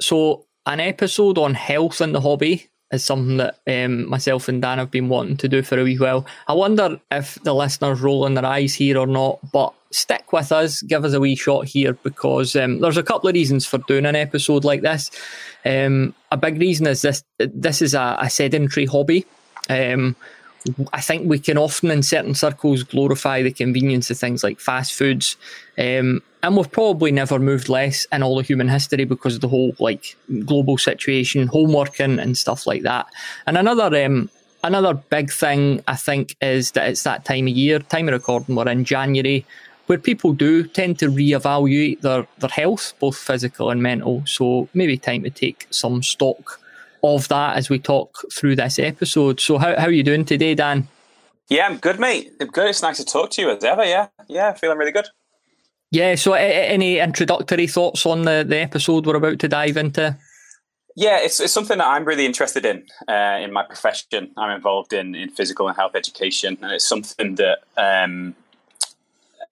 so an episode on health and the hobby is something that um, myself and Dan have been wanting to do for a wee while. I wonder if the listeners rolling their eyes here or not, but stick with us, give us a wee shot here because um, there's a couple of reasons for doing an episode like this. Um, a big reason is this: this is a, a sedentary hobby. Um, I think we can often, in certain circles, glorify the convenience of things like fast foods, um, and we've probably never moved less in all of human history because of the whole like global situation, homeworking, and stuff like that. And another um, another big thing I think is that it's that time of year, time of recording, we're in January, where people do tend to reevaluate their their health, both physical and mental. So maybe time to take some stock of that as we talk through this episode. So, how, how are you doing today, Dan? Yeah, I'm good, mate. I'm good. It's nice to talk to you as ever. Yeah, yeah, feeling really good. Yeah. So, any introductory thoughts on the, the episode we're about to dive into? Yeah, it's, it's something that I'm really interested in uh, in my profession. I'm involved in, in physical and health education, and it's something that um,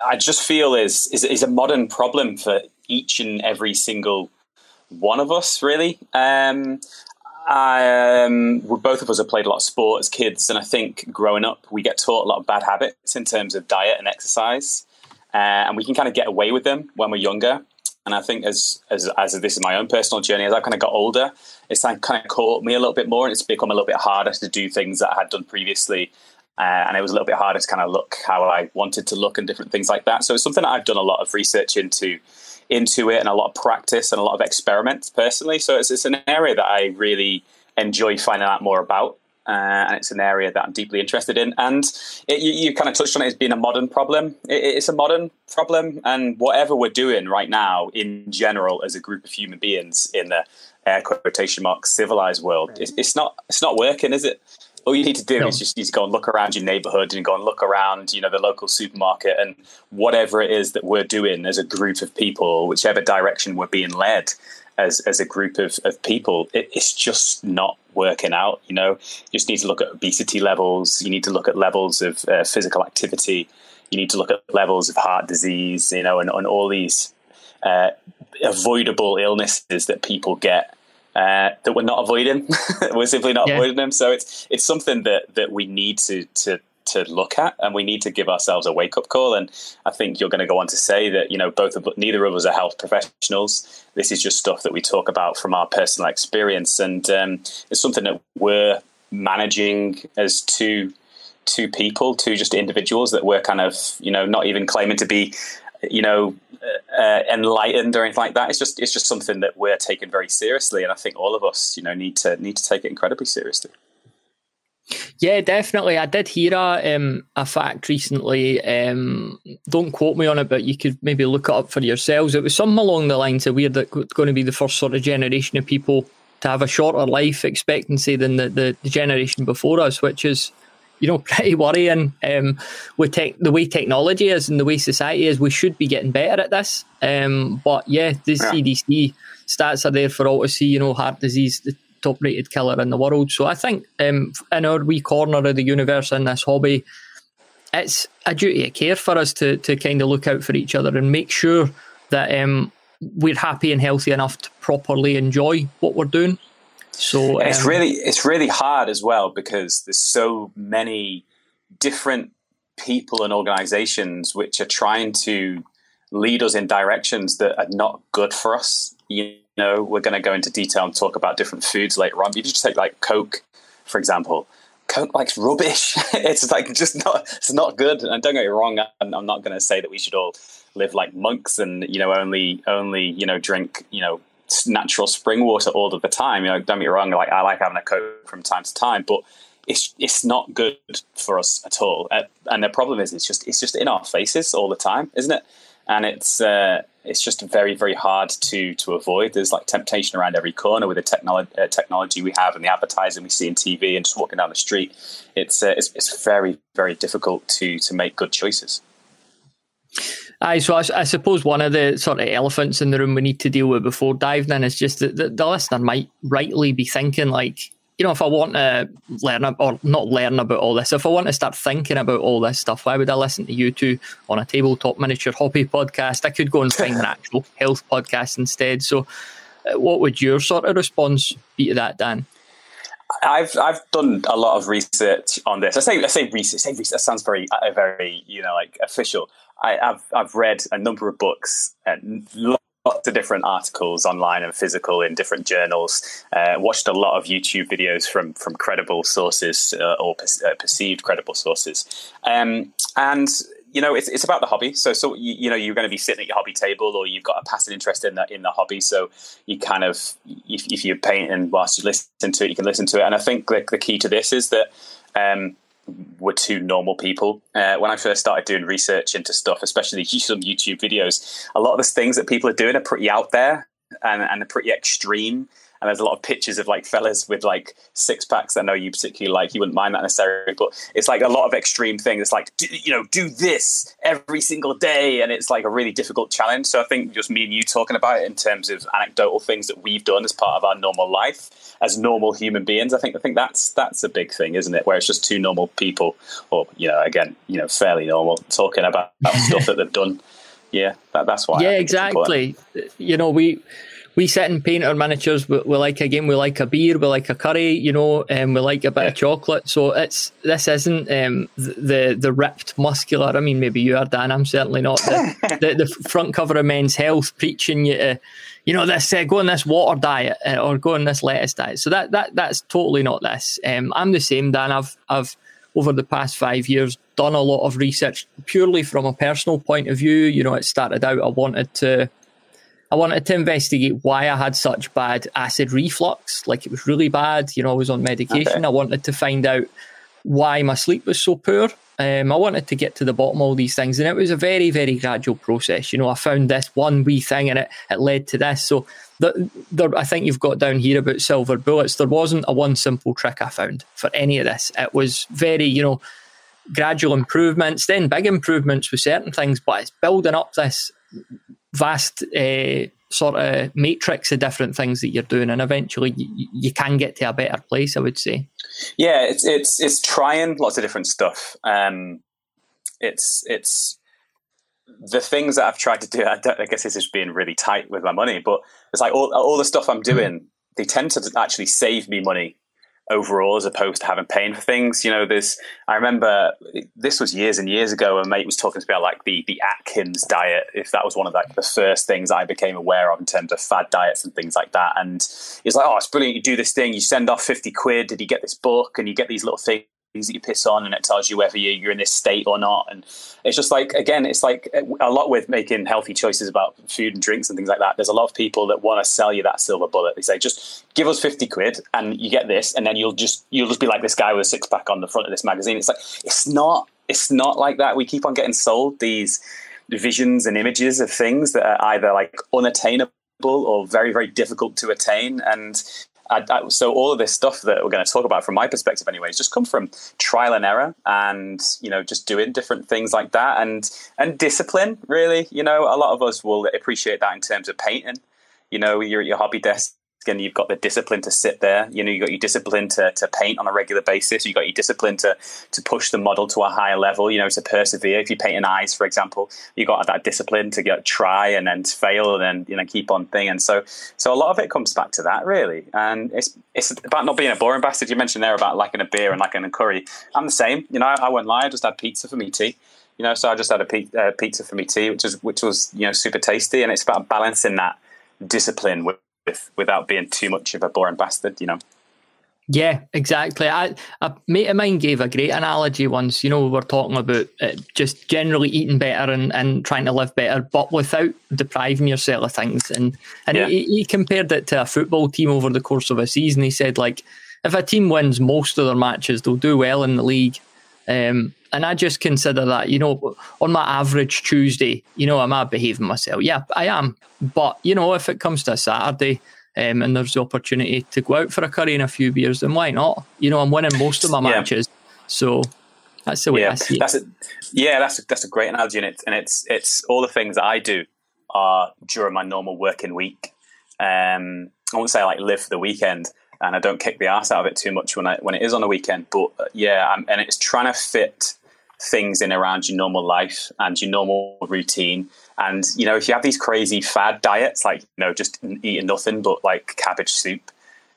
I just feel is, is is a modern problem for each and every single one of us. Really, um, I, um, both of us have played a lot of sport as kids, and I think growing up, we get taught a lot of bad habits in terms of diet and exercise, uh, and we can kind of get away with them when we're younger. And I think as, as as this is my own personal journey, as I've kind of got older, it's kind of caught me a little bit more, and it's become a little bit harder to do things that I had done previously. Uh, and it was a little bit harder to kind of look how I wanted to look and different things like that. So it's something that I've done a lot of research into into it and a lot of practice and a lot of experiments personally. So it's, it's an area that I really enjoy finding out more about. Uh, and it's an area that I'm deeply interested in. And it, you, you, kind of touched on it as being a modern problem. It, it's a modern problem, and whatever we're doing right now, in general, as a group of human beings in the air quotation mark civilized world, it's, it's not it's not working, is it? All you need to do no. is just need to go and look around your neighborhood and go and look around, you know, the local supermarket and whatever it is that we're doing as a group of people, whichever direction we're being led as as a group of, of people, it, it's just not working out. You know, you just need to look at obesity levels. You need to look at levels of uh, physical activity. You need to look at levels of heart disease. You know, and, and all these uh, avoidable illnesses that people get uh, that we're not avoiding. we're simply not yeah. avoiding them. So it's it's something that that we need to to to look at, and we need to give ourselves a wake up call. And I think you're going to go on to say that you know both of neither of us are health professionals. This is just stuff that we talk about from our personal experience, and um, it's something that we're managing as two two people, two just individuals that we're kind of you know not even claiming to be you know uh, enlightened or anything like that. It's just it's just something that we're taking very seriously, and I think all of us, you know, need to need to take it incredibly seriously. Yeah, definitely. I did hear a um, a fact recently. Um, don't quote me on it, but you could maybe look it up for yourselves. It was something along the lines of we're going to be the first sort of generation of people to have a shorter life expectancy than the, the, the generation before us, which is you know, pretty worrying um, with tech, the way technology is and the way society is. We should be getting better at this. Um, but yeah, the yeah. CDC stats are there for all to see. You know, heart disease, the top rated killer in the world. So I think um, in our wee corner of the universe in this hobby, it's a duty of care for us to to kind of look out for each other and make sure that um, we're happy and healthy enough to properly enjoy what we're doing. So um, it's really it's really hard as well because there's so many different people and organizations which are trying to lead us in directions that are not good for us. You know, we're going to go into detail and talk about different foods later on. If you just take like Coke, for example, Coke likes rubbish. it's like just not it's not good. And don't get me wrong, I'm, I'm not going to say that we should all live like monks and you know only only you know drink you know natural spring water all of the time. You know, don't get me wrong, like I like having a coke from time to time, but it's it's not good for us at all. Uh, and the problem is, it's just it's just in our faces all the time, isn't it? And it's uh, it's just very very hard to to avoid. There's like temptation around every corner with the technology uh, technology we have and the advertising we see in TV and just walking down the street. It's uh, it's, it's very very difficult to to make good choices. Aye, so I, I, suppose one of the sort of elephants in the room we need to deal with before diving in is just that the, the listener might rightly be thinking like, you know, if I want to learn or not learn about all this, if I want to start thinking about all this stuff, why would I listen to you two on a tabletop miniature hobby podcast? I could go and find an actual health podcast instead. So Uh, what would your sort of response be to that, Dan? I've I've done a lot of research on this. I say I say research. I say research. That sounds very uh, very you know like official. I, have I've read a number of books and lots of different articles online and physical in different journals. Uh, watched a lot of YouTube videos from from credible sources uh, or per, uh, perceived credible sources, um, and you know, it's, it's about the hobby. So, so you, you, know, you're going to be sitting at your hobby table, or you've got a passive interest in the in the hobby. So, you kind of, if, if you're painting whilst you listen to it, you can listen to it. And I think the, the key to this is that um, we're two normal people. Uh, when I first started doing research into stuff, especially some YouTube videos, a lot of the things that people are doing are pretty out there and, and are pretty extreme and there's a lot of pictures of like fellas with like six packs that I know you particularly like. You wouldn't mind that necessarily, but it's like a lot of extreme things. It's like do, you know, do this every single day, and it's like a really difficult challenge. So I think just me and you talking about it in terms of anecdotal things that we've done as part of our normal life as normal human beings. I think I think that's that's a big thing, isn't it? Where it's just two normal people, or you know, again, you know, fairly normal, talking about, about stuff that they've done. Yeah, that, that's why. Yeah, exactly. You know, we we sit and paint our miniatures. We, we, like a game. We like a beer. We like a curry. You know, and um, we like a bit of chocolate. So it's this isn't um, the the ripped muscular. I mean, maybe you are Dan. I'm certainly not the, the, the front cover of Men's Health preaching you to, you know, this uh, go on this water diet uh, or go on this lettuce diet. So that that that's totally not this. Um, I'm the same, Dan. I've I've over the past five years done a lot of research purely from a personal point of view. You know, it started out I wanted to I wanted to investigate why I had such bad acid reflux. Like it was really bad. You know, I was on medication. Okay. I wanted to find out why my sleep was so poor. Um, I wanted to get to the bottom of all these things, and it was a very, very gradual process. You know, I found this one wee thing, and it it led to this. So, the, the, I think you've got down here about silver bullets. There wasn't a one simple trick I found for any of this. It was very, you know, gradual improvements, then big improvements with certain things, but it's building up this vast uh, sort of matrix of different things that you're doing, and eventually you, you, can get to a better place. I would say. Yeah, it's it's it's trying lots of different stuff. Um, it's it's the things that I've tried to do. I, I, guess this is being really tight with my money, but it's like all all the stuff I'm doing. They tend to actually save me money overall as opposed to having paying for things. You know, there's I remember this was years and years ago. A mate was talking to me about like the the Atkins diet. If that was one of like the first things I became aware of in terms of fad diets and things like that. And it's like, oh, it's brilliant. You do this thing. You send off fifty quid. Did you get this book? And you get these little things that you piss on and it tells you whether you're in this state or not. And it's just like again it's like a lot with making healthy choices about food and drinks and things like that. There's a lot of people that want to sell you that silver bullet. They say just give us 50 quid and you get this and then you'll just you'll just be like this guy with a six pack on the front of this magazine. It's like it's not it's not like that. We keep on getting sold these visions and images of things that are either like unattainable or very very difficult to attain. And I, I, so all of this stuff that we're going to talk about from my perspective anyway has just come from trial and error and you know just doing different things like that and and discipline really. You know a lot of us will appreciate that in terms of painting. You know you're at your hobby desk and you've got the discipline to sit there. You know, you've got your discipline to, to paint on a regular basis. You've got your discipline to, to push the model to a higher level, you know, to persevere. If you paint an eyes, for example, you've got that discipline to get try and then fail and then, you know, keep on thing. And so, so a lot of it comes back to that really. And it's, it's about not being a boring bastard. You mentioned there about liking a beer and liking a curry. I'm the same. You know, I, I won't lie. I just had pizza for me tea you know so i just had a uh, pizza for me tea which was which was you know super tasty and it's about balancing that discipline with with without being too much of a boring bastard, you know. Yeah, exactly. I, a mate of mine gave a great analogy once. You know, we were talking about uh, just generally eating better and, and trying to live better, but without depriving yourself of things. And and yeah. he, he compared it to a football team over the course of a season. He said, like, if a team wins most of their matches, they'll do well in the league. Um, and I just consider that, you know, on my average Tuesday, you know, am I behaving myself? Yeah, I am. But, you know, if it comes to a Saturday um, and there's the opportunity to go out for a curry and a few beers, then why not? You know, I'm winning most of my yeah. matches. So that's the way yeah. I see it. That's a, yeah, that's a, that's a great analogy. And, it, and it's, it's all the things that I do are during my normal working week. Um, I won't say I like live for the weekend, and I don't kick the ass out of it too much when I when it is on a weekend. But uh, yeah, I'm, and it's trying to fit things in around your normal life and your normal routine. And you know, if you have these crazy fad diets, like you know, just eating nothing but like cabbage soup,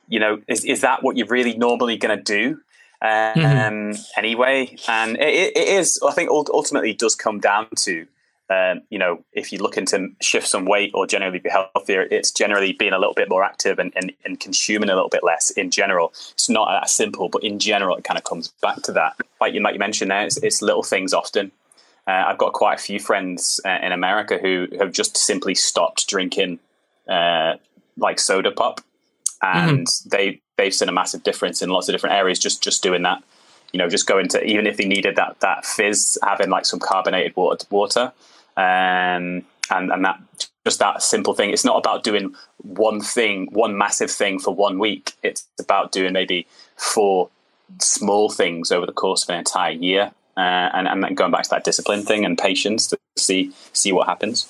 you know, is is that what you're really normally going to do? Um, mm-hmm. Anyway, and it, it is. I think ultimately does come down to um, you know, if you're looking to shift some weight or generally be healthier, it's generally being a little bit more active and, and, and, consuming a little bit less in general. It's not that simple, but in general, it kind of comes back to that. Like you, like you mentioned there, it's, it's little things often. Uh, I've got quite a few friends uh, in America who have just simply stopped drinking uh, like soda pop, and mm-hmm. they they've seen a massive difference in lots of different areas just just doing that. You know, just going to even if they needed that that fizz, having like some carbonated water, water um, and and that just that simple thing. It's not about doing one thing, one massive thing for one week. It's about doing maybe four small things over the course of an entire year, uh, and and then going back to that discipline thing and patience to see see what happens.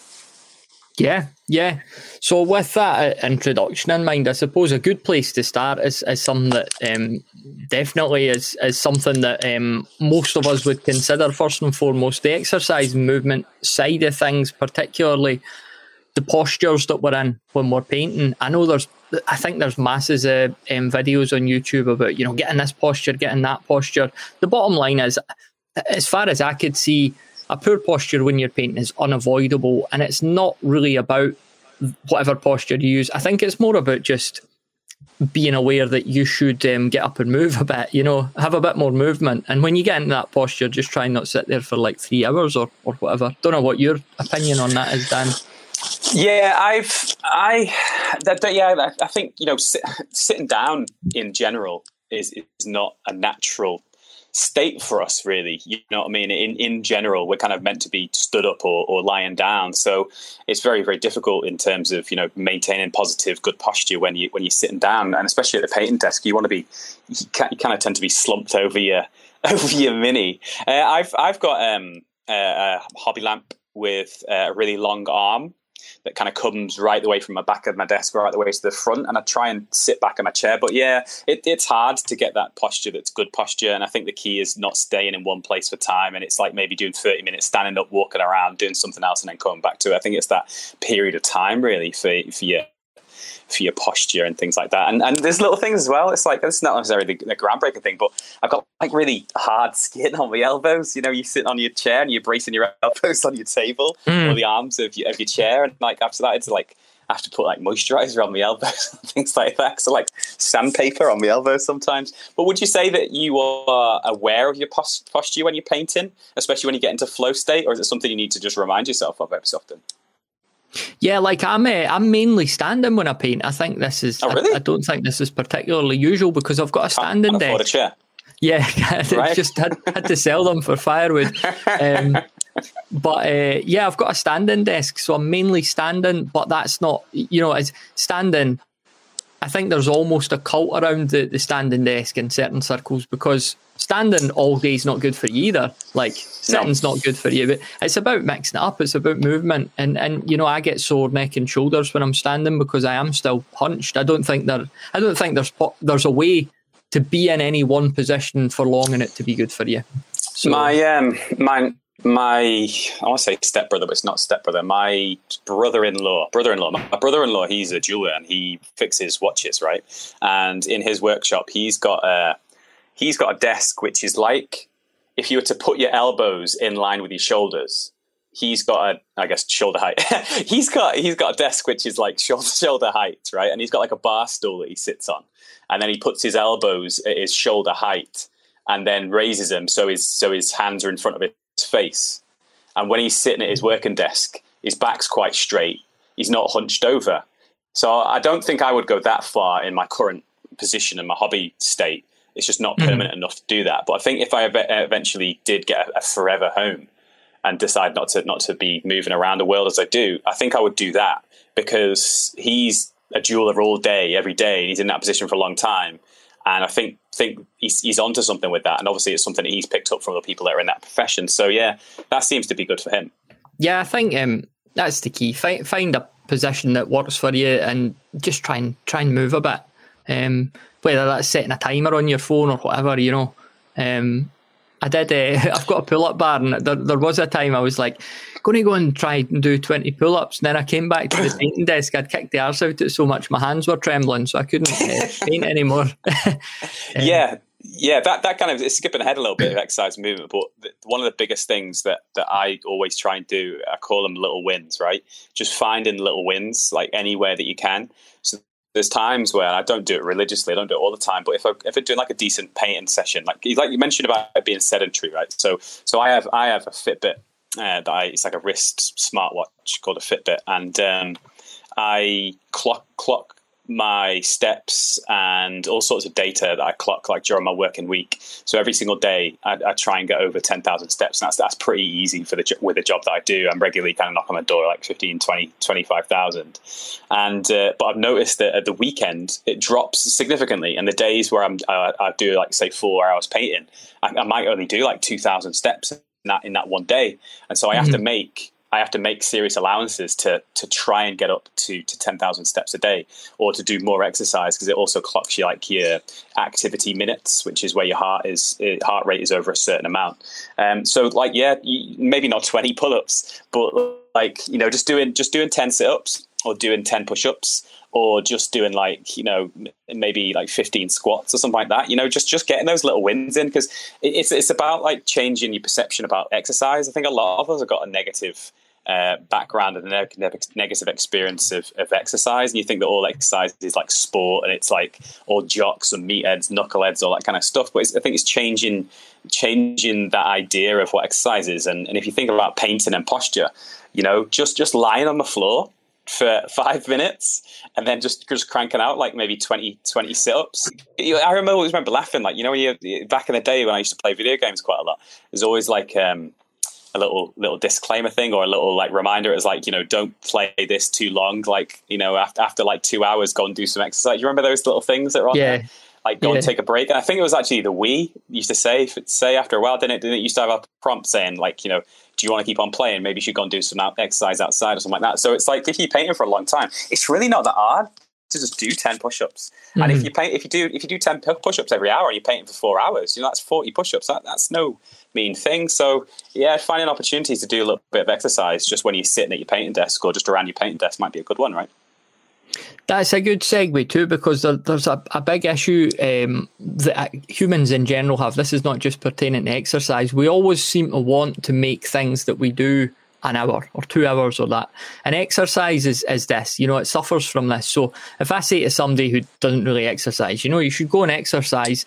Yeah, yeah. So with that uh, introduction in mind, I suppose a good place to start is, is something that um, definitely is, is something that um, most of us would consider first and foremost the exercise movement side of things, particularly the postures that we're in when we're painting. I know there's, I think there's masses of um, videos on YouTube about you know getting this posture, getting that posture. The bottom line is, as far as I could see a poor posture when you're painting is unavoidable, and it's not really about whatever posture you use. I think it's more about just being aware that you should um, get up and move a bit, you know, have a bit more movement. And when you get in that posture, just try and not sit there for like three hours or, or whatever. Don't know what your opinion on that is, Dan. Yeah, I've, I, that, that, yeah, I think, you know, sit, sitting down in general is, is not a natural state for us, really. You know what I mean? In in general, we're kind of meant to be stood up or, or lying down. So it's very very difficult in terms of you know maintaining positive good posture when you when you're sitting down, and especially at the painting desk, you want to be you, kind of tend to be slumped over your over your mini. Uh, I've I've got um, a, a hobby lamp with a really long arm that kind of comes right the way from the back of my desk right the way to the front and I try and sit back in my chair. But yeah it, it's hard to get that posture that's good posture and I think the key is not staying in one place for time and it's like maybe doing 30 minutes standing up walking around doing something else and then coming back to it. I think it's that period of time really for, for you for your posture and things like that. And and there's little things as well. It's like it's not necessarily the, the groundbreaking thing, but I've got like really hard skin on my elbows. You know, you sit on your chair and you're bracing your elbows on your table mm. or the arms of your, of your chair, and like after that, it's like I have to put like moisturizer on my elbows and things like that. So like sandpaper on my elbows sometimes. But would you say that you are aware of your posture when you're painting, especially when you get into flow state, or is it something you need to just remind yourself of every so often? Yeah, like I'm, uh, I'm mainly standing when I paint. I think this is. Oh, really? I, I don't think this is particularly usual because I've got a standing desk. A chair. Yeah, right. just had, had to sell them for firewood. Um, but uh, yeah, I've got a standing desk, so I'm mainly standing. But that's not, you know, as standing. I think there's almost a cult around the, the standing desk in certain circles because standing all day is not good for you either. Like sitting's no. not good for you. But it's about mixing it up. It's about movement. And and you know, I get sore neck and shoulders when I'm standing because I am still hunched. I don't think there. I don't think there's there's a way to be in any one position for long and it to be good for you. So, my um my my I want to say stepbrother, but it's not stepbrother. My brother-in-law, brother-in-law, my brother-in-law. He's a jeweler and he fixes watches, right? And in his workshop, he's got a he's got a desk which is like if you were to put your elbows in line with your shoulders, he's got a I guess shoulder height. he's got he's got a desk which is like shoulder shoulder height, right? And he's got like a bar stool that he sits on, and then he puts his elbows at his shoulder height, and then raises them so his so his hands are in front of his face. And when he's sitting at his working desk, his back's quite straight. He's not hunched over. So I don't think I would go that far in my current position and my hobby state it's just not mm-hmm. permanent mm-hmm. enough to do that. But I think if I eventually did get a, a forever home and decide not to not to be moving around the world as I do, I think I would do that because he's a jeweler all day, every day, and he's in that position for a long time. And I think think he's, he's onto something with that, and obviously it's something that he's picked up from the people that are in that profession. So yeah, that seems to be good for him. Yeah, I think um, that's the key. Find find a position that works for you, and just try and try and move a bit. Um, whether that's setting a timer on your phone or whatever, you know. Um, I did. Uh, I've got a pull up bar, and there, there was a time I was like, going to go and try and do 20 pull ups. And then I came back to the painting desk. I'd kicked the arse out of it so much, my hands were trembling, so I couldn't uh, paint anymore. um, yeah. Yeah, that, that kind of it's skipping ahead a little bit of exercise movement, but the, one of the biggest things that, that I always try and do, I call them little wins, right? Just finding little wins, like anywhere that you can. So there's times where I don't do it religiously. I don't do it all the time. But if I if I'm doing like a decent painting session, like like you mentioned about being sedentary, right? So so I have I have a Fitbit uh, that I it's like a wrist smartwatch called a Fitbit, and um, I clock clock my steps and all sorts of data that I clock like during my working week. So every single day, I, I try and get over 10,000 steps. And that's, that's pretty easy for the, with the job that I do. I'm regularly kind of knock on the door like 15, 20, 25,000. And, uh, but I've noticed that at the weekend, it drops significantly. And the days where I'm, I, I do like say four hours painting, I, I might only do like 2,000 steps that, in that one day. And so I have mm-hmm. to make I have to make serious allowances to to try and get up to to ten thousand steps a day, or to do more exercise because it also clocks you like your activity minutes, which is where your heart is heart rate is over a certain amount. Um, so like yeah, you, maybe not twenty pull ups, but like you know just doing just doing ten sit ups or doing ten push ups or just doing like you know maybe like 15 squats or something like that you know just just getting those little wins in because it's it's about like changing your perception about exercise i think a lot of us have got a negative uh, background and a negative experience of, of, exercise, and you think that all exercise is like sport and it's like all jocks and meatheads, knuckleheads, all that kind of stuff. But I think it's changing changing that idea of what exercise is. And, and if you think about painting and posture, you know, just just lying on the floor for five minutes and then just just cranking out like maybe 20, 20 sit-ups. I remember always remember laughing like you know when you back in the day when I used to play video games quite a lot. There's always like um, a little little disclaimer thing or a little like reminder. It's like you know don't play this too long. Like you know after after like two hours, go and do some exercise. You remember those little things that are on yeah. there? Like go yeah. and take a break. And I think it was actually the Wii used to say say after a while, didn't it? Didn't it used to have a prompt saying like you know do you want to keep on playing? Maybe you should go and do some exercise outside or something like that. So it's like if you're painting for a long time, it's really not that hard to just do 10 push-ups mm-hmm. and if mm-hmm. you paint if you do if you do 10 push-ups every hour and you're painting for four hours you know that's 40 push-ups that, that's no mean thing so yeah finding opportunities to do a little bit of exercise just when you're sitting at your painting desk or just around your painting desk might be a good one right that's a good segue too, because there, there's a, a big issue um, that humans in general have. This is not just pertaining to exercise. We always seem to want to make things that we do an hour or two hours or that. And exercise is, is this, you know, it suffers from this. So if I say to somebody who doesn't really exercise, you know, you should go and exercise,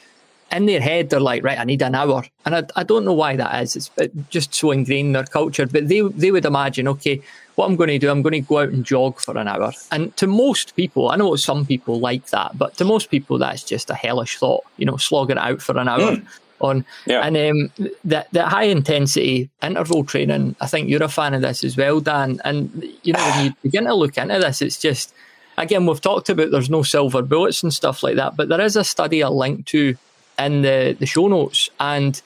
in their head, they're like, right, I need an hour. And I, I don't know why that is. It's just so ingrained in their culture. But they, they would imagine, okay, what I'm going to do, I'm going to go out and jog for an hour. And to most people, I know some people like that, but to most people, that's just a hellish thought, you know, slogging it out for an hour. Mm on. Yeah. And um, that that high intensity interval training, I think you're a fan of this as well, Dan. And you know, when you begin to look into this, it's just again we've talked about there's no silver bullets and stuff like that, but there is a study I'll link to in the the show notes, and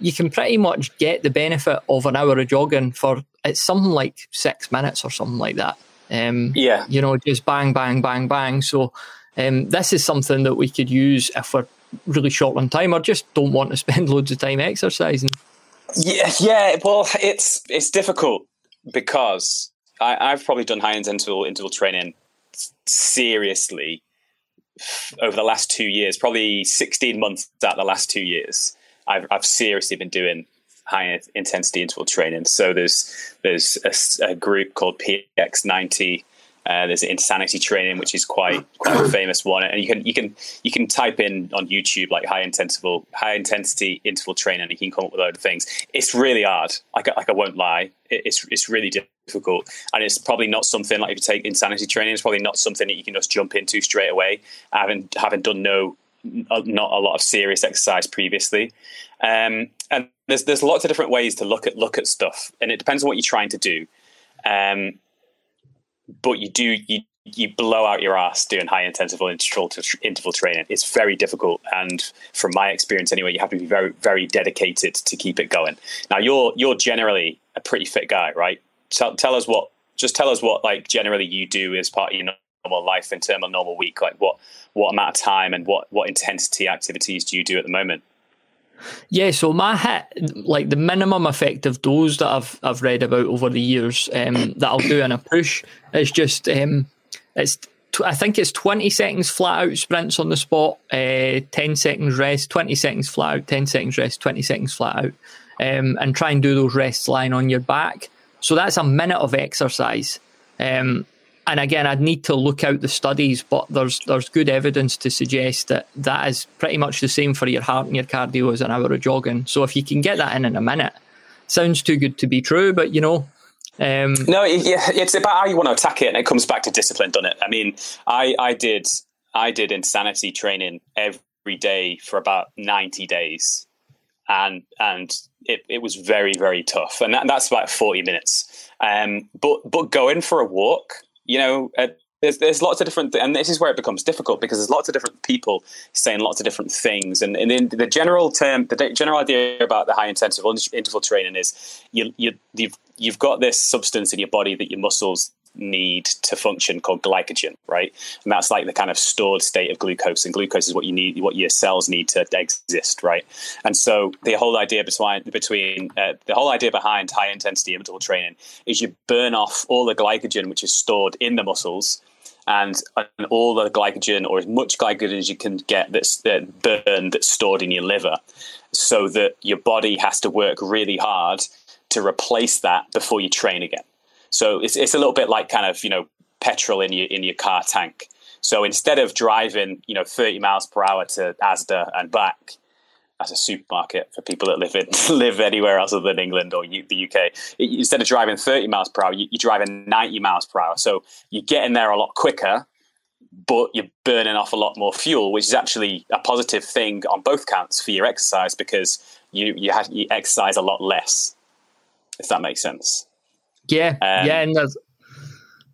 you can pretty much get the benefit of an hour of jogging for it's something like six minutes or something like that. Um, yeah, you know, just bang, bang, bang, bang. So. Um, this is something that we could use if we're really short on time or just don't want to spend loads of time exercising? Yeah, yeah. Well, it's it's difficult because I, have probably done high interval interval training seriously over the last two years, probably sixteen months out the last two years. I've I've seriously been doing high intensity interval training. So there's there's a, a group called PX90 uh, there's insanity training, which is quite quite a famous one, and you can you can you can type in on YouTube like high intensity high intensity interval training, and you can come up with a load of things. It's really hard. Like, like I won't lie, it's it's really difficult, and it's probably not something like if you take insanity training, it's probably not something that you can just jump into straight away. Having having done no not a lot of serious exercise previously, um, and there's there's lots of different ways to look at look at stuff, and it depends on what you're trying to do. Um, but you do you you blow out your ass doing high interval interval interval training. It's very difficult, and from my experience anyway, you have to be very very dedicated to keep it going. Now you're you're generally a pretty fit guy, right? Tell, tell us what just tell us what like generally you do as part of your normal life in terms of normal week. Like what what amount of time and what what intensity activities do you do at the moment? Yeah, so my HIIT, like the minimum effective dose that I've I've read about over the years um, that I'll do in a push is just um, it's I think it's twenty seconds flat out sprints on the spot, uh, ten seconds rest, twenty seconds flat out, ten seconds rest, twenty seconds flat out, um, and try and do those rests lying on your back. So that's a minute of exercise. Um, and again, I'd need to look out the studies, but there's there's good evidence to suggest that that is pretty much the same for your heart and your cardio as an hour of jogging. So if you can get that in in a minute, sounds too good to be true, but you know. Um, no, it's about how you want to attack it, and it comes back to discipline, doesn't it? I mean, I I did I did insanity training every day for about ninety days, and and it, it was very very tough, and that, that's about forty minutes. Um, but but going for a walk you know, uh, there's there's lots of different, th- and this is where it becomes difficult because there's lots of different people saying lots of different things, and, and in the general term, the general idea about the high intensive interval training is you you you've you've got this substance in your body that your muscles need to function called glycogen, right? And that's like the kind of stored state of glucose, and glucose is what you need, what your cells need to exist, right? And so the whole idea between between uh, the whole idea behind high intensity interval training is you burn off all the glycogen which is stored in the muscles. And, and all the glycogen, or as much glycogen as you can get that's that burned, that's stored in your liver, so that your body has to work really hard to replace that before you train again. So it's it's a little bit like kind of you know petrol in your in your car tank. So instead of driving you know 30 miles per hour to Asda and back, as a supermarket for people that live in live anywhere else other than England or U, the UK. Instead of driving 30 miles per hour, you, are driving 90 miles per hour. So you're getting there a lot quicker, but you're burning off a lot more fuel, which is actually a positive thing on both counts for your exercise because you you, have, you exercise a lot less. If that makes sense. Yeah, um, yeah, and there's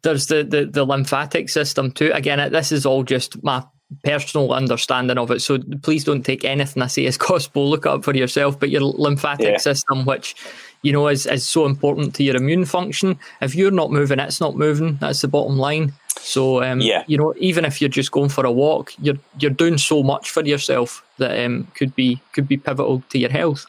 there's the, the the lymphatic system too. Again, this is all just my personal understanding of it. So please don't take anything I say as gospel. Look up for yourself. But your lymphatic yeah. system, which you know is is so important to your immune function. If you're not moving, it's not moving. That's the bottom line. So um, yeah. you know, even if you're just going for a walk, you're you're doing so much for yourself that um, could be could be pivotal to your health.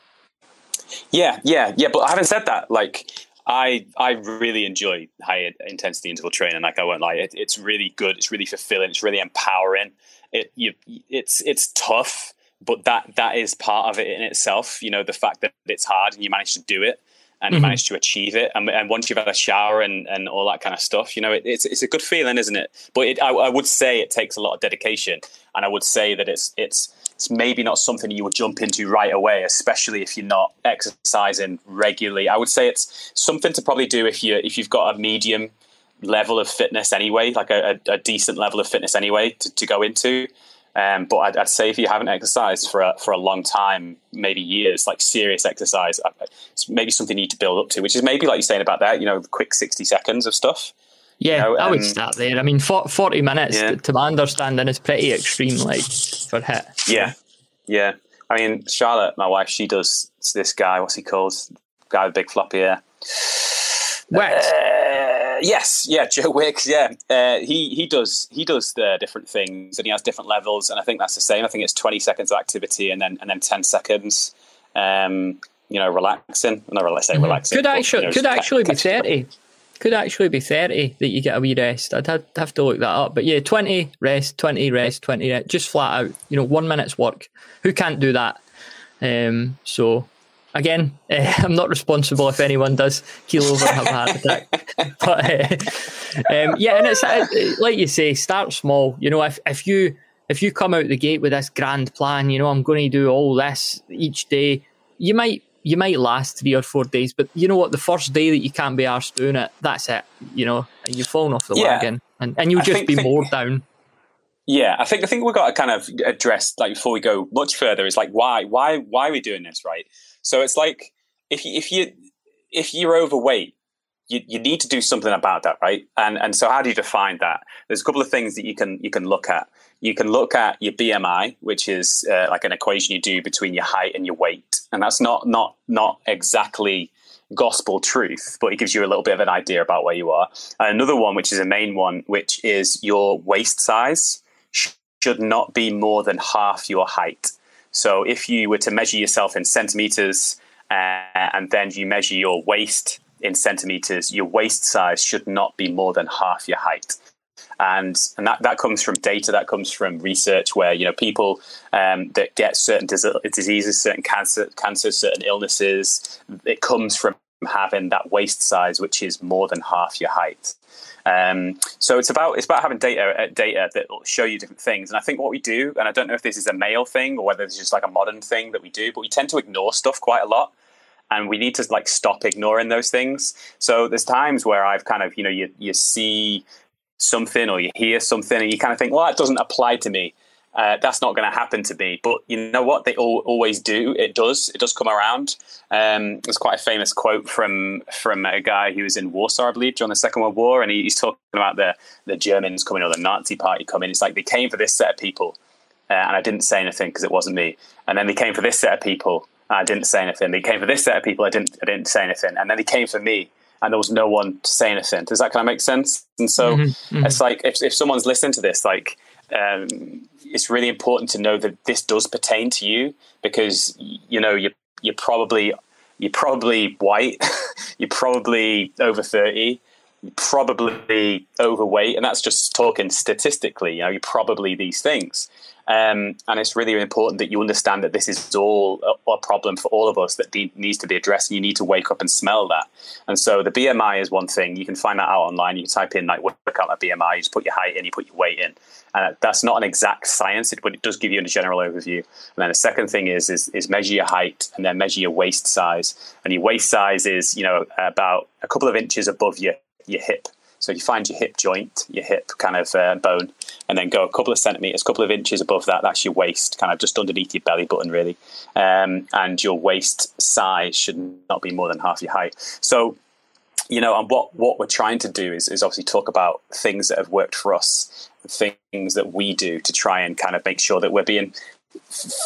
Yeah, yeah, yeah. But having said that, like I I really enjoy high intensity interval training. Like I won't lie, it, it's really good. It's really fulfilling. It's really empowering. It you it's it's tough, but that that is part of it in itself. You know, the fact that it's hard and you manage to do it and you mm-hmm. manage to achieve it. And, and, once you've had a shower and, and all that kind of stuff, you know, it, it's it's a good feeling, isn't it? But it, I, I would say it takes a lot of dedication, and I would say that it's it's it's maybe not something you would jump into right away, especially if you're not exercising regularly. I would say it's something to probably do if you if you've got a medium level of fitness anyway, like a, a, decent level of fitness anyway to, to go into. Um, but I'd, I'd, say if you haven't exercised for a, for a long time, maybe years, like serious exercise, uh, it's maybe something you need to build up to, which is maybe like you're saying about that, you know, quick 60 seconds of stuff. Yeah, you know, I would start there. I mean, 40 minutes, yeah. to my understanding, is pretty extreme, like, for HIIT. Yeah, yeah. I mean, Charlotte, my wife, she does this guy, what's he called? Guy with big floppy hair. Wicks. Uh, yes, yeah, Joe Wicks. Yeah, uh, he he does he does the different things, and he has different levels, and I think that's the same. I think it's twenty seconds of activity, and then and then ten seconds, um, you know, relaxing. Not really say relaxing. Could actually you know, could actually be thirty could actually be 30 that you get a wee rest. I'd have, have to look that up. But yeah, 20 rest, 20 rest, 20 rest, just flat out, you know, one minute's work. Who can't do that? Um, so again, uh, I'm not responsible if anyone does keel over and have a heart attack. but uh, um, yeah, and it's uh, like you say, start small. You know, if, if you if you come out the gate with this grand plan, you know, I'm going to do all this each day, you might you might last three or four days, but you know what? The first day that you can't be arsed doing it, that's it. You know, you've fallen off the yeah. wagon, and, and you'll I just think, be think, more down. Yeah, I think I think we've got to kind of address like before we go much further is like why why why are we doing this, right? So it's like if you, if you if you're overweight, you, you need to do something about that, right? And and so how do you define that? There's a couple of things that you can you can look at. You can look at your BMI, which is uh, like an equation you do between your height and your weight, and that's not not not exactly gospel truth, but it gives you a little bit of an idea about where you are. Another one, which is a main one, which is your waist size should not be more than half your height. So if you were to measure yourself in centimeters uh, and then you measure your waist in centimeters, your waist size should not be more than half your height. And, and that, that comes from data, that comes from research where, you know, people um, that get certain diseases, certain cancer, cancer, certain illnesses, it comes from having that waist size, which is more than half your height. Um, so it's about it's about having data uh, data that will show you different things. And I think what we do, and I don't know if this is a male thing or whether it's just like a modern thing that we do, but we tend to ignore stuff quite a lot. And we need to like stop ignoring those things. So there's times where I've kind of, you know, you you see something or you hear something and you kind of think, well, that doesn't apply to me. Uh, that's not going to happen to me. But you know what? They all, always do. It does. It does come around. Um, there's quite a famous quote from from a guy who was in Warsaw, I believe, during the Second World War, and he, he's talking about the the Germans coming or the Nazi Party coming. It's like they came for this set of people, uh, and I didn't say anything because it wasn't me. And then they came for this set of people, and I didn't say anything. They came for this set of people, I didn't I didn't say anything. And then they came for me, and there was no one to say anything. Does that kind of make sense? And so mm-hmm, mm-hmm. it's like if if someone's listening to this, like. Um, it's really important to know that this does pertain to you because you know you you're probably you're probably white, you're probably over thirty, you're probably overweight, and that's just talking statistically. You know, you're probably these things. Um, and it's really important that you understand that this is all a, a problem for all of us that needs to be addressed. And you need to wake up and smell that. And so the BMI is one thing. You can find that out online. You type in like work out that BMI. You just put your height in, you put your weight in. And that's not an exact science, but it does give you a general overview. And then the second thing is, is is measure your height and then measure your waist size. And your waist size is you know about a couple of inches above your your hip. So you find your hip joint, your hip kind of uh, bone, and then go a couple of centimeters, a couple of inches above that. That's your waist, kind of just underneath your belly button, really. Um, and your waist size should not be more than half your height. So, you know, and what what we're trying to do is, is obviously talk about things that have worked for us, things that we do to try and kind of make sure that we're being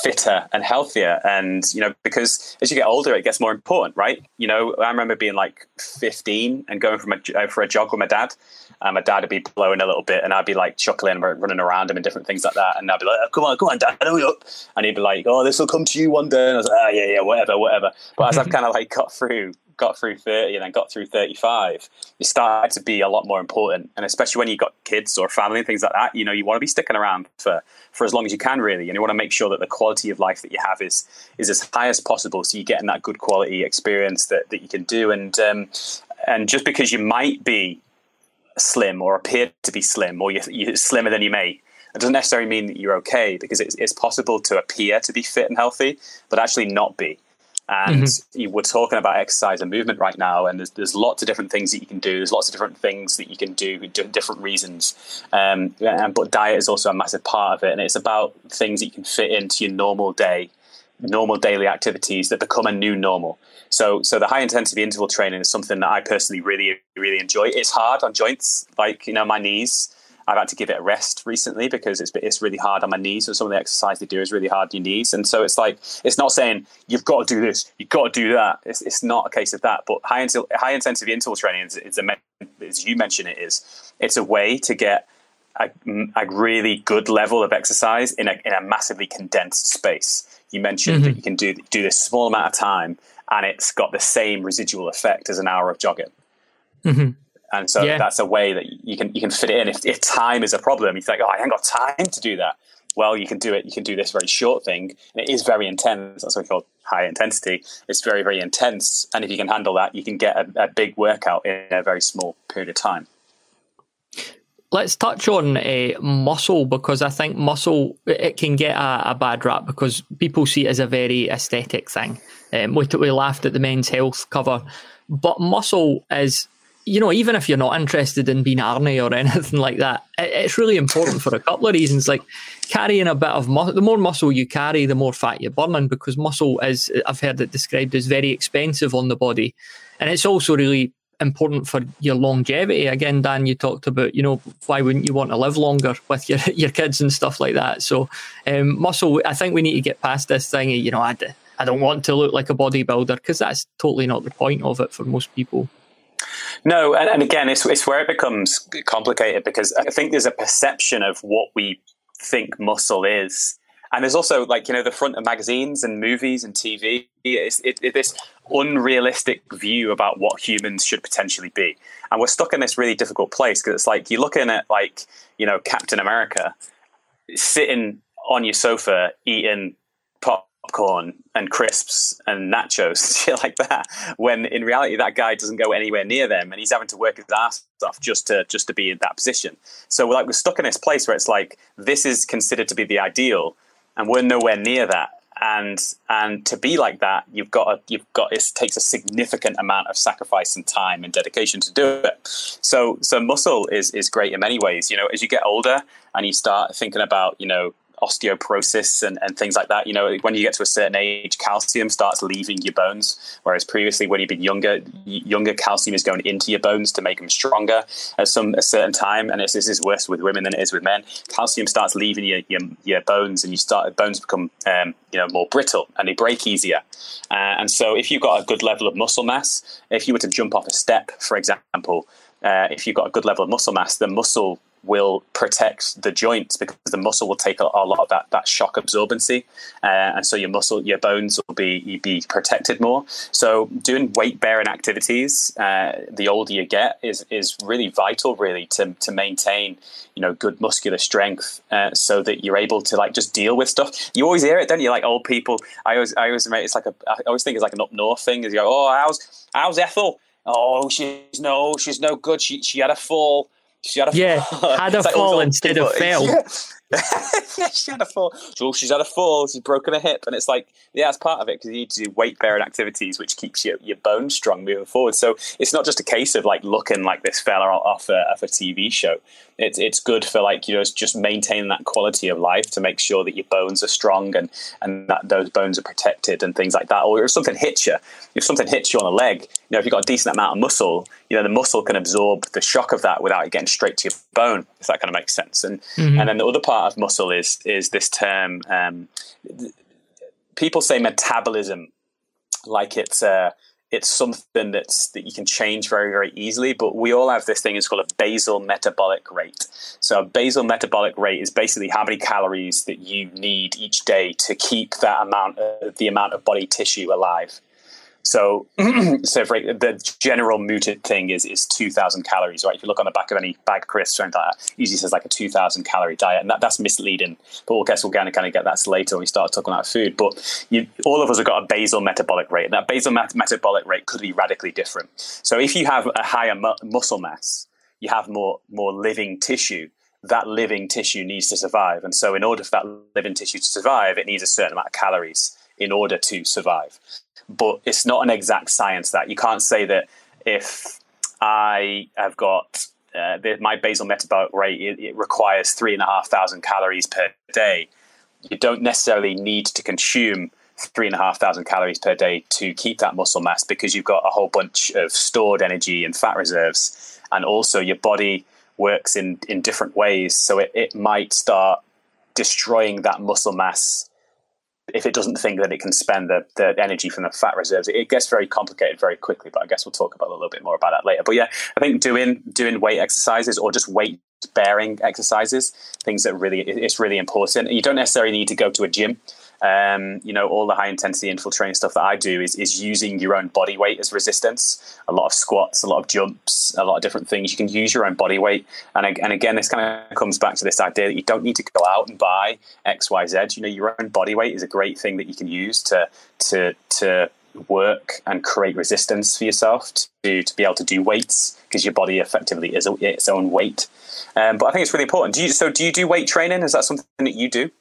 fitter and healthier. And you know because as you get older it gets more important right? You know i remember being like 15 and going from a, uh, for a jog with my dad and my dad would be blowing a little bit and i'd be like chuckling running around him and different things like that. And i'd be like oh, come on come on dad hurry up. And he'd be like oh this will come to you one day. And i was like oh yeah yeah whatever whatever. But as i've kind of like got through got through 30 and then got through 35, it started to be a lot more important. And especially when you've got kids or family and things like that, you know, you want to be sticking around for, for as long as you can, really. And you want to make sure that the quality of life that you have is, is as high as possible. So you're getting that good quality experience that, that you can do. And, um, and just because you might be slim or appear to be slim or you're, you're slimmer than you may, it doesn't necessarily mean that you're okay because it's, it's possible to appear to be fit and healthy, but actually not be. And mm-hmm. we're talking about exercise and movement right now, and there's, there's lots of different things that you can do. There's lots of different things that you can do, for different reasons. Um, and, but diet is also a massive part of it, and it's about things that you can fit into your normal day, normal daily activities that become a new normal. So, so the high intensity interval training is something that I personally really, really enjoy. It's hard on joints, like you know my knees. I've had to give it a rest recently because it's it's really hard on my knees. So some of the exercise they do is really hard on your knees, and so it's like it's not saying you've got to do this, you've got to do that. It's, it's not a case of that. But high high intensity interval training is, is a, as you mentioned it is it's a way to get a, a really good level of exercise in a in a massively condensed space. You mentioned mm-hmm. that you can do do this small amount of time, and it's got the same residual effect as an hour of jogging. Mm-hmm and so yeah. that's a way that you can you can fit it in. If, if time is a problem, you think, oh, I haven't got time to do that. Well, you can do it. You can do this very short thing, and it is very intense. That's what we call high intensity. It's very very intense, and if you can handle that, you can get a, a big workout in a very small period of time. Let's touch on uh, muscle because I think muscle it can get a, a, bad rap because people see it as a very aesthetic thing. Um, we, we laughed at the men's health cover, but muscle is you know, even if you're not interested in being Arnie or anything like that, it's really important for a couple of reasons. Like carrying a bit of muscle, the more muscle you carry, the more fat you're burning because muscle is, I've heard it described as very expensive on the body. And it's also really important for your longevity. Again, Dan, you talked about, you know, why wouldn't you want to live longer with your, your kids and stuff like that? So, um, muscle, I think we need to get past this thing. You know, I, I don't want to look like a bodybuilder because that's totally not the point of it for most people. No, and, and again, it's, it's where it becomes complicated because I think there's a perception of what we think muscle is. and there's also like you know the front of magazines and movies and TV. It's it, this unrealistic view about what humans should potentially be, and we're stuck in this really difficult place because it's like you're looking at like you know Captain America sitting on your sofa eating popcorn and crisps and nachos, shit like that. When in reality, that guy doesn't go anywhere near them, and he's having to work his ass off just to just to be in that position. So we're like we're stuck in this place where it's like this is considered to be the ideal, and we're nowhere near that. And and to be like that, you've got a, you've got it takes a significant amount of sacrifice and time and dedication to do it. So so muscle is is great in many ways. You know, as you get older and you start thinking about you know osteoporosis and, and things like that. You know, when you get to a certain age, calcium starts leaving your bones, whereas previously, when you've been younger, younger calcium is going into your bones to make them stronger. At some a certain time, and this, is worse with women than it is with men. Calcium starts leaving your your, your bones, and you start bones become um, you know more brittle and they break easier. Uh, and so, if you've got a good level of muscle mass, if you were to jump off a step, for example. Uh, if you've got a good level of muscle mass, the muscle will protect the joints because the muscle will take a, a lot of that, that shock absorbency, uh, and so your muscle, your bones will be be protected more. So doing weight bearing activities, uh, the older you get, is is really vital, really, to to maintain you know good muscular strength, uh, so that you're able to like just deal with stuff. You always hear it, don't you? Like old people, I always I always it's like a I always think it's like an up north thing. Is you go, oh how's how's Ethel? Oh, she's no, she's no good. She she had a fall she had a yeah, had a fall instead of fell. Yeah. yeah, she had a fall. So she's had a fall. She's broken a hip, and it's like, yeah, that's part of it because you need to do weight bearing activities, which keeps your, your bones strong moving forward. So it's not just a case of like looking like this fella off a, off a TV show it's it's good for like you know just maintaining that quality of life to make sure that your bones are strong and and that those bones are protected and things like that. Or if something hits you, if something hits you on the leg, you know if you've got a decent amount of muscle, you know the muscle can absorb the shock of that without it getting straight to your bone. If that kind of makes sense. And mm-hmm. and then the other part of muscle is is this term. Um, people say metabolism like it's uh, it's something that's that you can change very very easily but we all have this thing it's called a basal metabolic rate so a basal metabolic rate is basically how many calories that you need each day to keep that amount of the amount of body tissue alive so, so for, the general mooted thing is is two thousand calories, right? If you look on the back of any bag of crisps or anything like that, usually says like a two thousand calorie diet, and that, that's misleading. But we'll guess we're going to kind of get that later when we start talking about food. But you, all of us have got a basal metabolic rate, and that basal met- metabolic rate could be radically different. So, if you have a higher mu- muscle mass, you have more more living tissue that living tissue needs to survive. And so, in order for that living tissue to survive, it needs a certain amount of calories in order to survive but it's not an exact science that you can't say that if I have got uh, the, my basal metabolic rate, it, it requires three and a half thousand calories per day. You don't necessarily need to consume three and a half thousand calories per day to keep that muscle mass because you've got a whole bunch of stored energy and fat reserves. And also, your body works in, in different ways. So it, it might start destroying that muscle mass if it doesn't think that it can spend the, the energy from the fat reserves, it gets very complicated very quickly. But I guess we'll talk about a little bit more about that later. But yeah, I think doing doing weight exercises or just weight bearing exercises, things that really it's really important. You don't necessarily need to go to a gym. Um, you know, all the high intensity interval training stuff that I do is is using your own body weight as resistance. A lot of squats, a lot of jumps, a lot of different things. You can use your own body weight, and and again, this kind of comes back to this idea that you don't need to go out and buy X, Y, Z. You know, your own body weight is a great thing that you can use to to to work and create resistance for yourself to to be able to do weights because your body effectively is its own weight. Um, but I think it's really important. Do you, so, do you do weight training? Is that something that you do?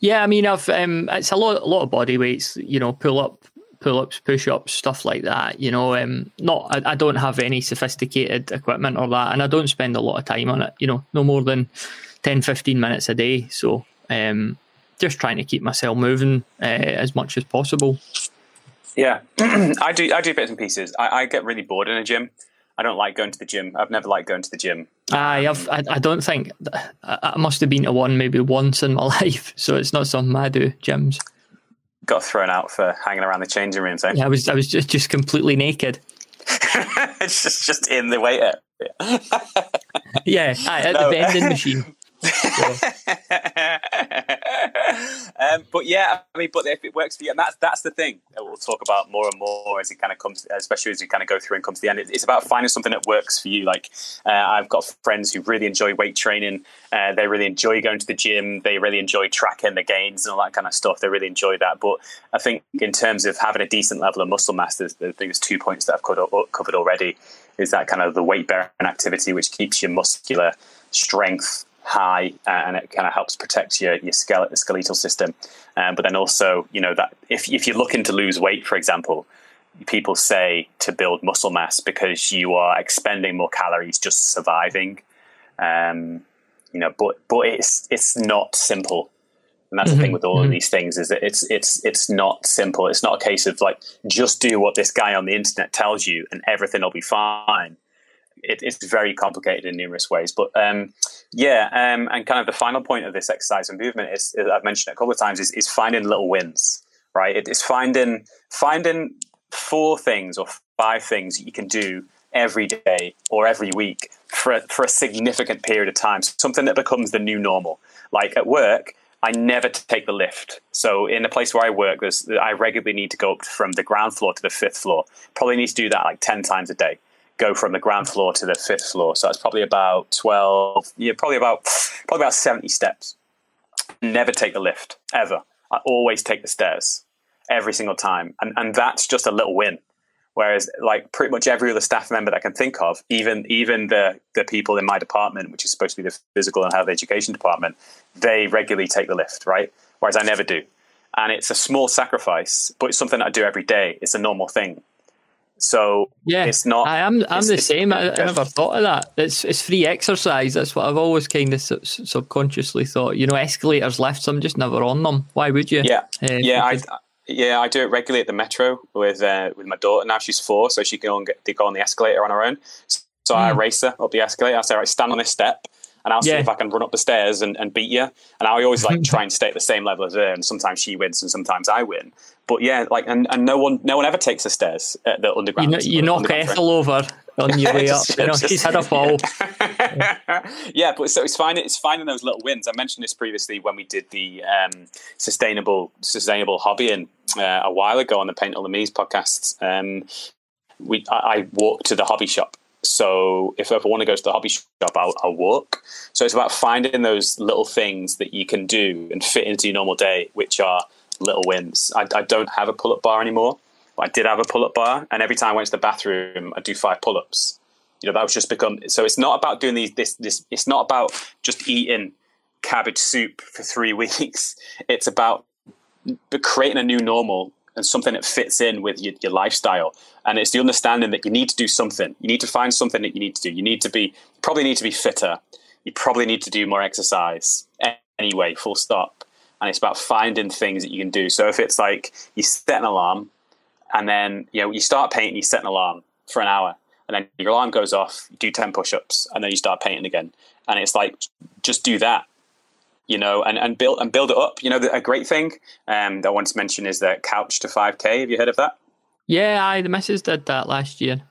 Yeah, I mean, I've um, it's a lot, a lot of body weights. You know, pull up, pull ups, push ups, stuff like that. You know, um, not I, I, don't have any sophisticated equipment or that, and I don't spend a lot of time on it. You know, no more than 10, 15 minutes a day. So, um, just trying to keep myself moving uh, as much as possible. Yeah, I do. I do bits and pieces. I, I get really bored in a gym. I don't like going to the gym. I've never liked going to the gym. I have. I, I don't think I must have been to one maybe once in my life, so it's not something I do. Gyms. Got thrown out for hanging around the changing rooms. Eh? Yeah, I was. I was just just completely naked. it's just just in the area. yeah, at no. the vending machine. Um, but yeah, I mean, but if it works for you, and that's that's the thing that we'll talk about more and more as it kind of comes, especially as you kind of go through and come to the end. It's about finding something that works for you. Like uh, I've got friends who really enjoy weight training. Uh, they really enjoy going to the gym. They really enjoy tracking the gains and all that kind of stuff. They really enjoy that. But I think in terms of having a decent level of muscle mass, there's, I think there's two points that I've covered, covered already. Is that kind of the weight bearing activity, which keeps your muscular strength high uh, and it kind of helps protect your, your skeletal, skeletal system. Um, but then also, you know, that if, if you're looking to lose weight, for example, people say to build muscle mass because you are expending more calories just surviving. Um, you know, but but it's it's not simple. And that's mm-hmm. the thing with all mm-hmm. of these things is that it's it's it's not simple. It's not a case of like just do what this guy on the internet tells you and everything will be fine it, it's very complicated in numerous ways. But um, yeah, um, and kind of the final point of this exercise and movement is, I've mentioned it a couple of times is, is finding little wins. Right, it is finding finding four things or five things that you can do every day or every week for a, for a significant period of time. Something that becomes the new normal. Like at work, I never take the lift. So in the place where I work, I regularly need to go up from the ground floor to the fifth floor. Probably need to do that like ten times a day go from the ground floor to the fifth floor. So it's probably about twelve. Yeah, probably about probably about seventy steps. Never take the lift ever. I always take the stairs every single time, and and that's just a little win. Whereas, like pretty much every other staff member that I can think of, even even the the people in my department, which is supposed to be the physical and health education department, they regularly take the lift, right? Whereas I never do, and it's a small sacrifice, but it's something I do every day. It's a normal thing, so yeah, it's not. I am. I'm the same. I, I, never thought of that. It's it's free exercise. That's what I've always kind of sub- subconsciously thought. You know, escalators, lifts. I'm just never on them. Why would you? Yeah, uh, yeah. I yeah, I do it regularly at the metro with uh, with my daughter. Now she's four, so she can go and get, go on the escalator on her own. So mm. I hmm. race her up the escalator. I say, right, stand on this step and I'll see if I can run up the stairs and, and beat you. And I always like try and stay at the same level as her. And sometimes she wins, and sometimes I win. But yeah, like and, and no one no one ever takes the stairs at the underground. You, you knock Ethel over on your way up. you know, she's had a fall. yeah, but so it's finding it's finding those little wins. I mentioned this previously when we did the um, sustainable sustainable hobbying uh, a while ago on the Paint All the Me's podcast. Um, we I, I walked to the hobby shop so if I want to go to the hobby shop, I'll, I'll, walk. So it's about finding those little things that you can do and fit into your normal day, which are little wins. I, I don't have a pull up bar anymore, I did have a pull up bar, and every time I went to the bathroom, I do five pull ups. You know, that was just become. So it's not about doing these. This this. It's not about just eating cabbage soup for three weeks. It's about creating a new normal and something that fits in with your, your, lifestyle. And it's the understanding that you need to do something. You need to find something that you need to do. You need to be probably need to be fitter. You probably need to do more exercise anyway. Full stop. And it's about finding things that you can do. So if it's like you set an alarm, and then you know you start painting, you set an alarm for an hour, and then your alarm goes off. You do ten push-ups, and then you start painting again. And it's like just do that you know, and, and build and build it up. You know, a great thing um, that I want to mention is the couch to five k. Have you heard of that? Yeah, I the missus did that last year.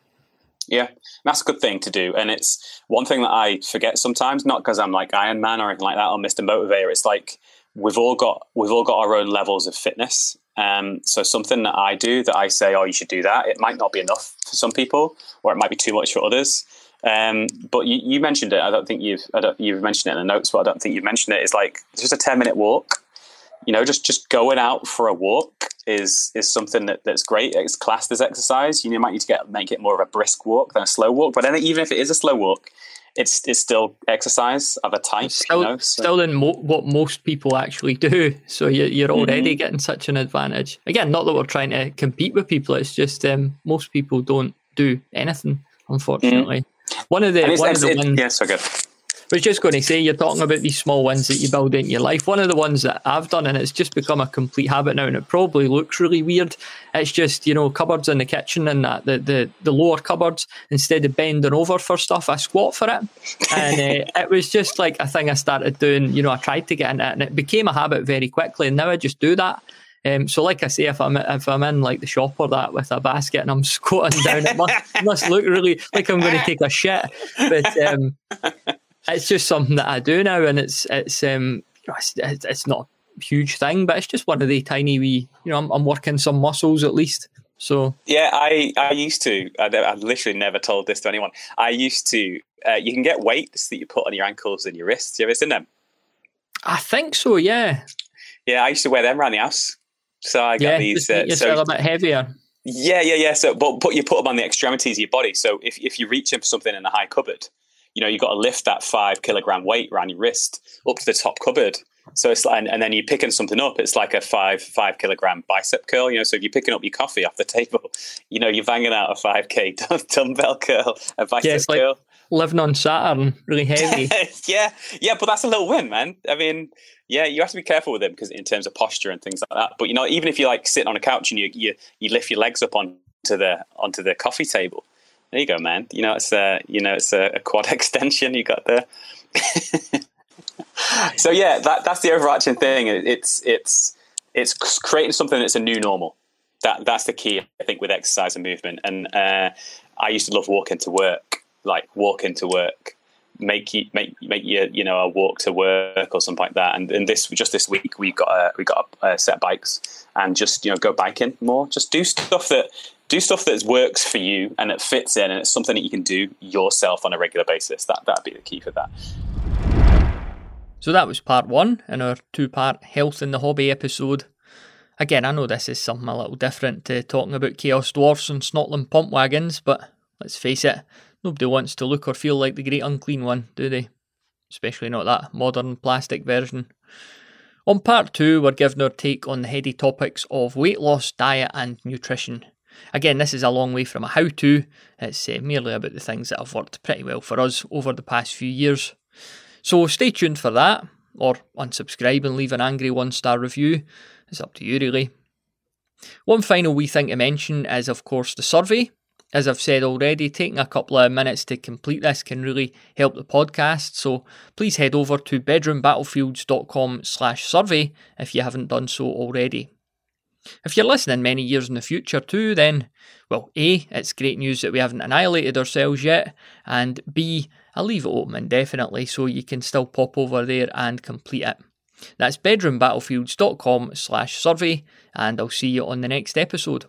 Yeah, that's a good thing to do, and it's one thing that I forget sometimes. Not because I'm like Iron Man or anything like that or Mister Motivator. It's like we've all got we've all got our own levels of fitness. Um, so something that I do that I say, oh, you should do that. It might not be enough for some people, or it might be too much for others. Um, but you, you, mentioned it. I don't think you've I don't, you've mentioned it in the notes, but I don't think you've mentioned it. It's like it's just a ten minute walk. You know, just just going out for a walk is is something that, that's great. It's classed as exercise. You, know, you might need to get make it more of a brisk walk than a slow walk. But then even if it is a slow walk, it's it's still exercise of a type. Still, you know, so. still in mo- what most people actually do. So you're, you're already mm-hmm. getting such an advantage. Again, not that we're trying to compete with people. It's just um, most people don't do anything, unfortunately. Mm-hmm. One of the, one of the ones, yeah, so good. I was just going to say, you're talking about these small wins that you build into your life. One of the ones that I've done, and it's just become a complete habit now, and it probably looks really weird. It's just, you know, cupboards in the kitchen and that, the, the, the lower cupboards, instead of bending over for stuff, I squat for it. And uh, it was just like a thing I started doing, you know, I tried to get into it, and it became a habit very quickly. And now I just do that. Um, so, like I say, if I'm if I'm in like the shop or that with a basket and I'm squatting down, it must, must look really like I'm going to take a shit. But um, it's just something that I do now, and it's it's um it's, it's not huge thing, but it's just one of the tiny wee. You know, I'm, I'm working some muscles at least. So yeah, I I used to. I, I literally never told this to anyone. I used to. Uh, you can get weights that you put on your ankles and your wrists. You ever seen them? I think so. Yeah. Yeah, I used to wear them around the house. So I got yeah, these. Uh, so a little bit heavier. Yeah, yeah, yeah. So, but put you put them on the extremities of your body. So if if you're reaching for something in a high cupboard, you know you've got to lift that five kilogram weight around your wrist up to the top cupboard. So it's like, and, and then you're picking something up. It's like a five five kilogram bicep curl. You know, so if you're picking up your coffee off the table, you know you're banging out a five k dumbbell curl, a bicep yeah, it's like curl. Living on Saturn, really heavy. yeah, yeah, but that's a little win, man. I mean, yeah, you have to be careful with them because in terms of posture and things like that. But you know, even if you like sitting on a couch and you you, you lift your legs up onto the onto the coffee table, there you go, man. You know, it's a you know it's a, a quad extension you got there. so yeah, that that's the overarching thing. It's it's it's creating something that's a new normal. That that's the key, I think, with exercise and movement. And uh, I used to love walking to work, like walking to work make you make make you you know a walk to work or something like that. And, and this just this week we got a, we got a, a set of bikes and just you know go biking more. Just do stuff that do stuff that works for you and it fits in and it's something that you can do yourself on a regular basis. That that'd be the key for that. So that was part one in our two part health in the hobby episode. Again, I know this is something a little different to talking about Chaos Dwarfs and Snotling Pump Wagons, but let's face it, Nobody wants to look or feel like the great unclean one, do they? Especially not that modern plastic version. On part two, we're giving our take on the heady topics of weight loss, diet, and nutrition. Again, this is a long way from a how to, it's uh, merely about the things that have worked pretty well for us over the past few years. So stay tuned for that, or unsubscribe and leave an angry one star review. It's up to you, really. One final wee thing to mention is, of course, the survey. As I've said already, taking a couple of minutes to complete this can really help the podcast, so please head over to bedroombattlefields.com slash survey if you haven't done so already. If you're listening many years in the future too, then, well, A, it's great news that we haven't annihilated ourselves yet, and B, I'll leave it open indefinitely so you can still pop over there and complete it. That's bedroombattlefields.com slash survey, and I'll see you on the next episode.